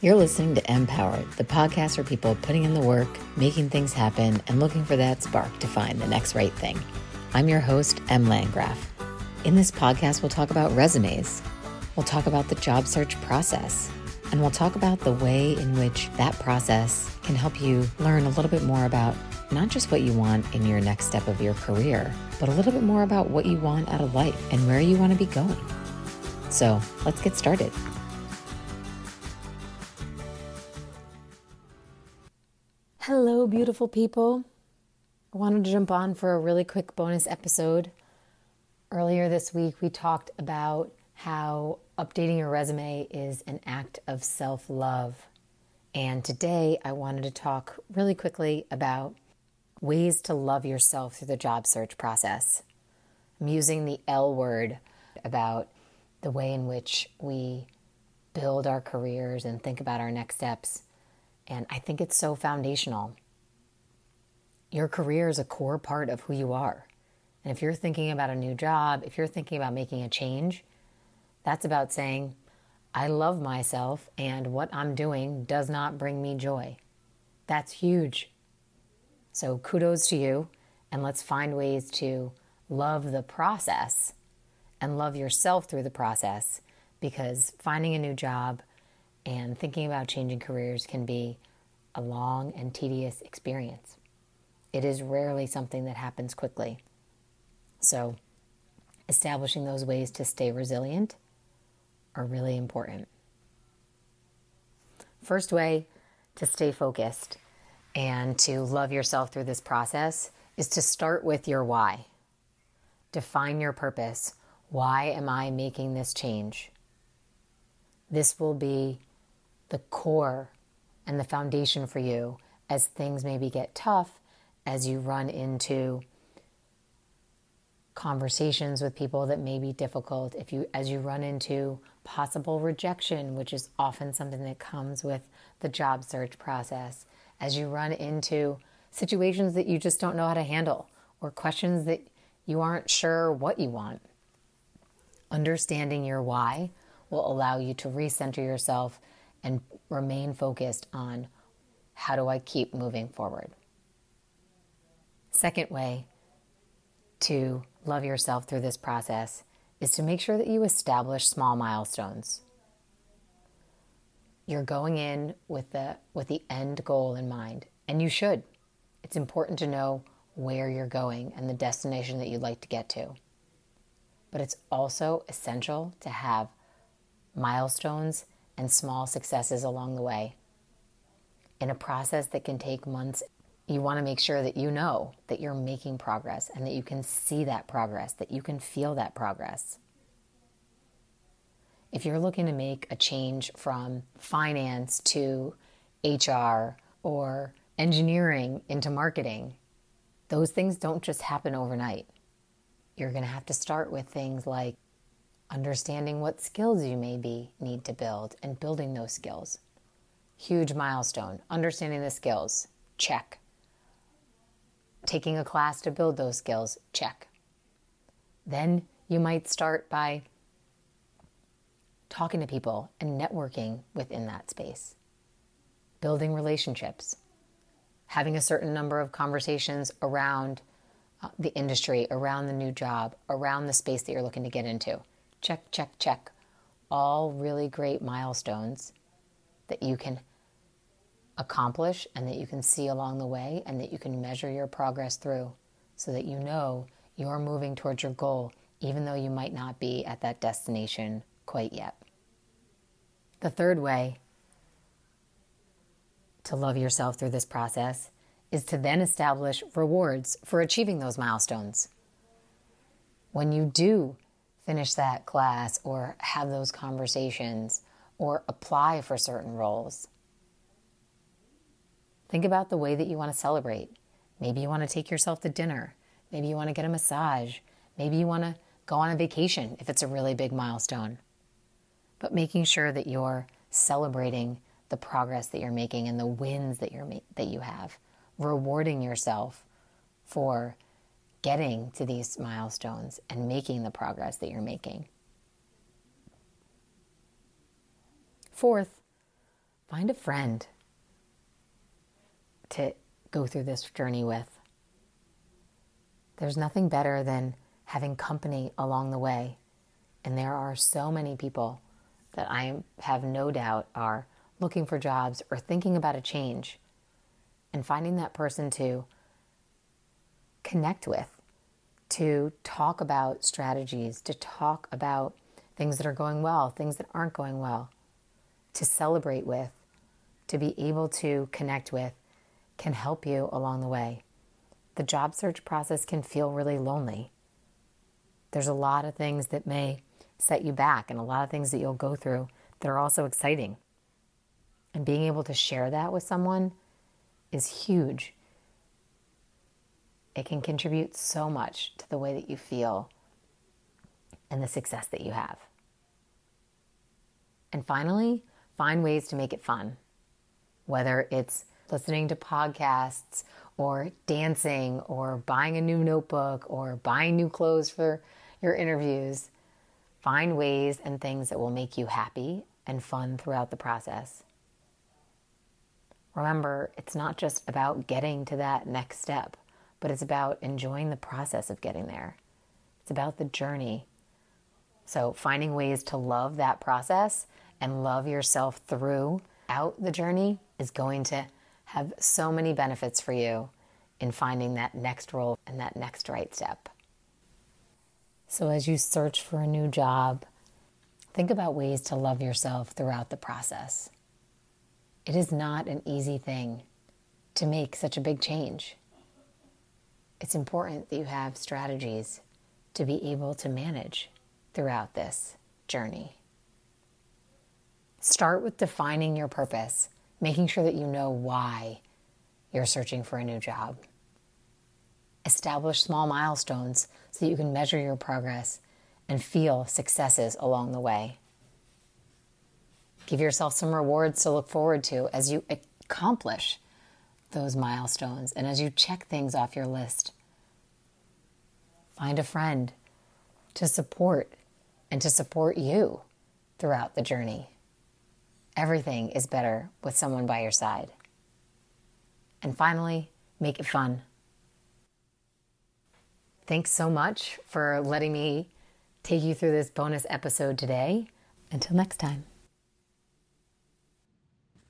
You're listening to Empowered, the podcast for people putting in the work, making things happen, and looking for that spark to find the next right thing. I'm your host, Em Landgraf. In this podcast, we'll talk about resumes, we'll talk about the job search process, and we'll talk about the way in which that process can help you learn a little bit more about not just what you want in your next step of your career, but a little bit more about what you want out of life and where you want to be going. So let's get started. Beautiful people. I wanted to jump on for a really quick bonus episode. Earlier this week, we talked about how updating your resume is an act of self love. And today, I wanted to talk really quickly about ways to love yourself through the job search process. I'm using the L word about the way in which we build our careers and think about our next steps. And I think it's so foundational. Your career is a core part of who you are. And if you're thinking about a new job, if you're thinking about making a change, that's about saying, I love myself and what I'm doing does not bring me joy. That's huge. So kudos to you, and let's find ways to love the process and love yourself through the process because finding a new job and thinking about changing careers can be a long and tedious experience. It is rarely something that happens quickly. So, establishing those ways to stay resilient are really important. First way to stay focused and to love yourself through this process is to start with your why. Define your purpose. Why am I making this change? This will be the core and the foundation for you as things maybe get tough, as you run into conversations with people that may be difficult, if you as you run into possible rejection, which is often something that comes with the job search process, as you run into situations that you just don't know how to handle or questions that you aren't sure what you want. Understanding your why will allow you to recenter yourself and remain focused on how do I keep moving forward. Second way to love yourself through this process is to make sure that you establish small milestones. You're going in with the with the end goal in mind and you should. It's important to know where you're going and the destination that you'd like to get to. But it's also essential to have milestones and small successes along the way. In a process that can take months you want to make sure that you know that you're making progress and that you can see that progress that you can feel that progress if you're looking to make a change from finance to HR or engineering into marketing, those things don't just happen overnight. You're going to have to start with things like understanding what skills you maybe need to build and building those skills. Huge milestone. Understanding the skills, check. Taking a class to build those skills, check. Then you might start by talking to people and networking within that space, building relationships, having a certain number of conversations around uh, the industry, around the new job, around the space that you're looking to get into. Check, check, check. All really great milestones that you can accomplish and that you can see along the way and that you can measure your progress through so that you know you're moving towards your goal, even though you might not be at that destination quite yet. The third way to love yourself through this process is to then establish rewards for achieving those milestones. When you do finish that class or have those conversations or apply for certain roles, think about the way that you want to celebrate. Maybe you want to take yourself to dinner. Maybe you want to get a massage. Maybe you want to go on a vacation if it's a really big milestone but making sure that you're celebrating the progress that you're making and the wins that you're that you have, rewarding yourself for getting to these milestones and making the progress that you're making. Fourth, find a friend to go through this journey with. There's nothing better than having company along the way. And there are so many people that I have no doubt are looking for jobs or thinking about a change and finding that person to connect with, to talk about strategies, to talk about things that are going well, things that aren't going well, to celebrate with, to be able to connect with, can help you along the way. The job search process can feel really lonely. There's a lot of things that may set you back and a lot of things that you'll go through that are also exciting. And being able to share that with someone is huge. It can contribute so much to the way that you feel and the success that you have. And finally, find ways to make it fun. Whether it's listening to podcasts or dancing or buying a new notebook or buying new clothes for your interviews, find ways and things that will make you happy and fun throughout the process. Remember, it's not just about getting to that next step, but it's about enjoying the process of getting there. It's about the journey. So, finding ways to love that process and love yourself throughout the journey is going to have so many benefits for you in finding that next role and that next right step. So, as you search for a new job, Think about ways to love yourself throughout the process. It is not an easy thing to make such a big change. It's important that you have strategies to be able to manage throughout this journey. Start with defining your purpose, making sure that you know why you're searching for a new job. Establish small milestones so that you can measure your progress and feel successes along the way. Give yourself some rewards to look forward to as you accomplish those milestones and as you check things off your list. Find a friend to support and to support you throughout the journey. Everything is better with someone by your side. And finally, make it fun. Thanks so much for letting me take you through this bonus episode today. Until next time.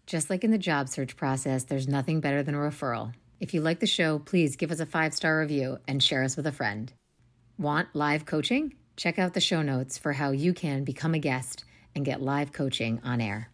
Just like in the job search process, there's nothing better than a referral. If you like the show, please give us a five star review and share us with a friend. Want live coaching? Check out the show notes for how you can become a guest and get live coaching on air.